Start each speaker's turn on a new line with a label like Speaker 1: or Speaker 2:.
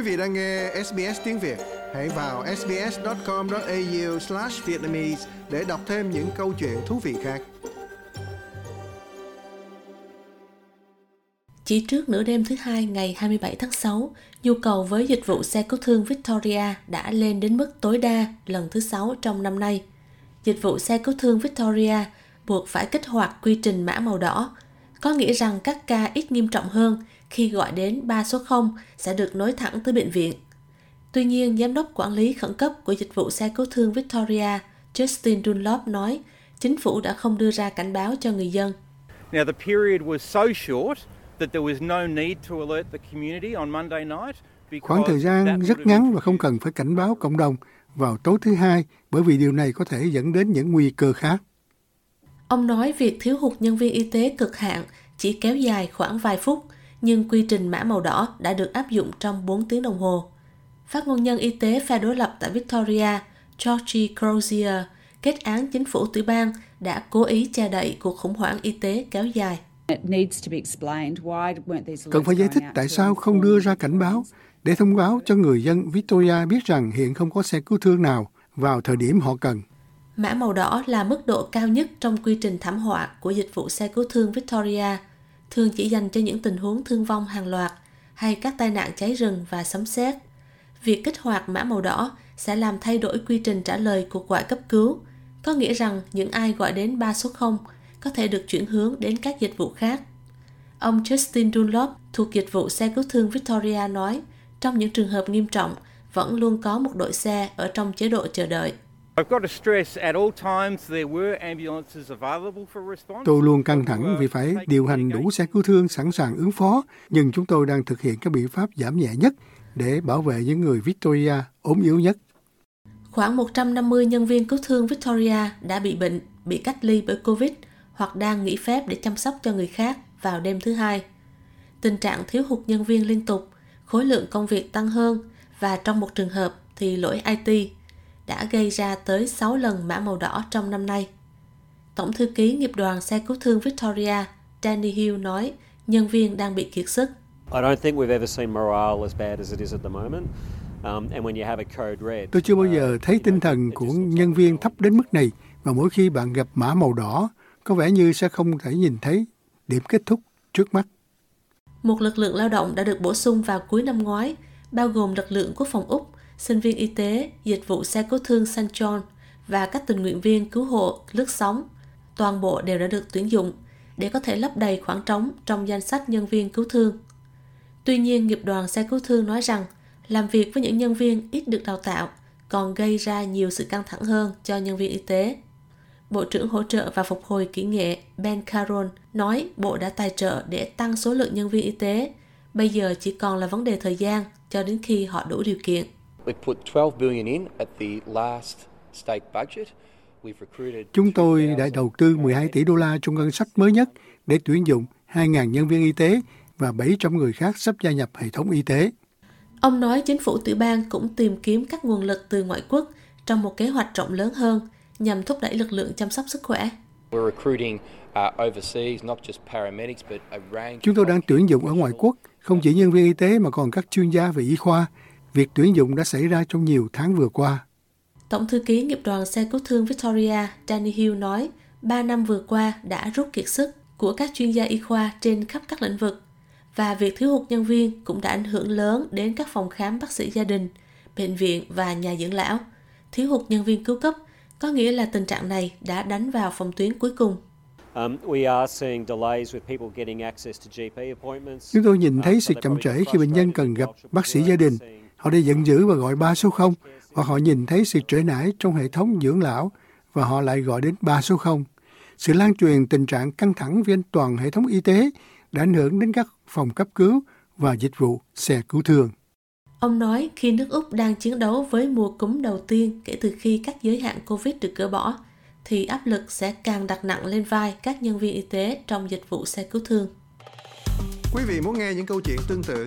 Speaker 1: Quý vị đang nghe SBS tiếng Việt, hãy vào sbs.com.au/vietnamese để đọc thêm những câu chuyện thú vị khác.
Speaker 2: Chỉ trước nửa đêm thứ hai ngày 27 tháng 6, nhu cầu với dịch vụ xe cứu thương Victoria đã lên đến mức tối đa lần thứ 6 trong năm nay. Dịch vụ xe cứu thương Victoria buộc phải kích hoạt quy trình mã màu đỏ, có nghĩa rằng các ca ít nghiêm trọng hơn khi gọi đến 3 số 0 sẽ được nối thẳng tới bệnh viện. Tuy nhiên, Giám đốc quản lý khẩn cấp của dịch vụ xe cứu thương Victoria, Justin Dunlop nói, chính phủ đã không đưa ra cảnh báo cho người dân.
Speaker 3: Now the period was so short that there was no need to alert the community on Monday night.
Speaker 4: Khoảng thời gian rất ngắn và không cần phải cảnh báo cộng đồng vào tối thứ hai bởi vì điều này có thể dẫn đến những nguy cơ khác.
Speaker 2: Ông nói việc thiếu hụt nhân viên y tế cực hạn chỉ kéo dài khoảng vài phút, nhưng quy trình mã màu đỏ đã được áp dụng trong 4 tiếng đồng hồ. Phát ngôn nhân y tế phe đối lập tại Victoria, Georgie Crozier, kết án chính phủ tiểu bang đã cố ý che đậy cuộc khủng hoảng y tế kéo dài.
Speaker 4: Cần phải giải thích tại sao không đưa ra cảnh báo để thông báo cho người dân Victoria biết rằng hiện không có xe cứu thương nào vào thời điểm họ cần.
Speaker 2: Mã màu đỏ là mức độ cao nhất trong quy trình thảm họa của dịch vụ xe cứu thương Victoria, thường chỉ dành cho những tình huống thương vong hàng loạt hay các tai nạn cháy rừng và sấm sét. Việc kích hoạt mã màu đỏ sẽ làm thay đổi quy trình trả lời cuộc gọi cấp cứu, có nghĩa rằng những ai gọi đến 3 số 0 có thể được chuyển hướng đến các dịch vụ khác. Ông Justin Dunlop thuộc dịch vụ xe cứu thương Victoria nói, trong những trường hợp nghiêm trọng, vẫn luôn có một đội xe ở trong chế độ chờ đợi.
Speaker 4: Tôi luôn căng thẳng vì phải điều hành đủ xe cứu thương sẵn sàng ứng phó, nhưng chúng tôi đang thực hiện các biện pháp giảm nhẹ nhất để bảo vệ những người Victoria ốm yếu nhất.
Speaker 2: Khoảng 150 nhân viên cứu thương Victoria đã bị bệnh, bị cách ly bởi Covid hoặc đang nghỉ phép để chăm sóc cho người khác vào đêm thứ hai. Tình trạng thiếu hụt nhân viên liên tục, khối lượng công việc tăng hơn và trong một trường hợp thì lỗi IT đã gây ra tới 6 lần mã màu đỏ trong năm nay. Tổng thư ký nghiệp đoàn xe cứu thương Victoria, Danny Hill nói nhân viên đang bị kiệt sức.
Speaker 4: Tôi chưa bao giờ thấy tinh thần của nhân viên thấp đến mức này và mỗi khi bạn gặp mã màu đỏ, có vẻ như sẽ không thể nhìn thấy điểm kết thúc trước mắt.
Speaker 2: Một lực lượng lao động đã được bổ sung vào cuối năm ngoái, bao gồm lực lượng quốc phòng Úc, sinh viên y tế, dịch vụ xe cứu thương San John và các tình nguyện viên cứu hộ lướt sóng. Toàn bộ đều đã được tuyển dụng để có thể lấp đầy khoảng trống trong danh sách nhân viên cứu thương. Tuy nhiên, nghiệp đoàn xe cứu thương nói rằng làm việc với những nhân viên ít được đào tạo còn gây ra nhiều sự căng thẳng hơn cho nhân viên y tế. Bộ trưởng hỗ trợ và phục hồi kỹ nghệ Ben Caron nói Bộ đã tài trợ để tăng số lượng nhân viên y tế. Bây giờ chỉ còn là vấn đề thời gian cho đến khi họ đủ điều kiện.
Speaker 4: Chúng tôi đã đầu tư 12 tỷ đô la trong ngân sách mới nhất để tuyển dụng 2.000 nhân viên y tế và 700 người khác sắp gia nhập hệ thống y tế.
Speaker 2: Ông nói chính phủ tiểu bang cũng tìm kiếm các nguồn lực từ ngoại quốc trong một kế hoạch rộng lớn hơn nhằm thúc đẩy lực lượng chăm sóc sức khỏe.
Speaker 4: Uh, Chúng tôi đang tuyển dụng ở ngoại quốc, không chỉ nhân viên y tế mà còn các chuyên gia về y khoa. Việc tuyển dụng đã xảy ra trong nhiều tháng vừa qua.
Speaker 2: Tổng thư ký nghiệp đoàn xe cứu thương Victoria Danny Hill nói, ba năm vừa qua đã rút kiệt sức của các chuyên gia y khoa trên khắp các lĩnh vực và việc thiếu hụt nhân viên cũng đã ảnh hưởng lớn đến các phòng khám bác sĩ gia đình, bệnh viện và nhà dưỡng lão. Thiếu hụt nhân viên cứu cấp có nghĩa là tình trạng này đã đánh vào phòng tuyến cuối cùng. Um,
Speaker 4: Chúng tôi nhìn thấy sự chậm trễ khi bệnh nhân cần gặp bác sĩ gia đình. Họ đi giận dữ và gọi ba số 0, hoặc họ nhìn thấy sự trễ nải trong hệ thống dưỡng lão và họ lại gọi đến ba số 0. Sự lan truyền tình trạng căng thẳng trên toàn hệ thống y tế đã ảnh hưởng đến các phòng cấp cứu và dịch vụ xe cứu thương.
Speaker 2: Ông nói khi nước Úc đang chiến đấu với mùa cúm đầu tiên kể từ khi các giới hạn Covid được gỡ bỏ, thì áp lực sẽ càng đặt nặng lên vai các nhân viên y tế trong dịch vụ xe cứu thương.
Speaker 1: Quý vị muốn nghe những câu chuyện tương tự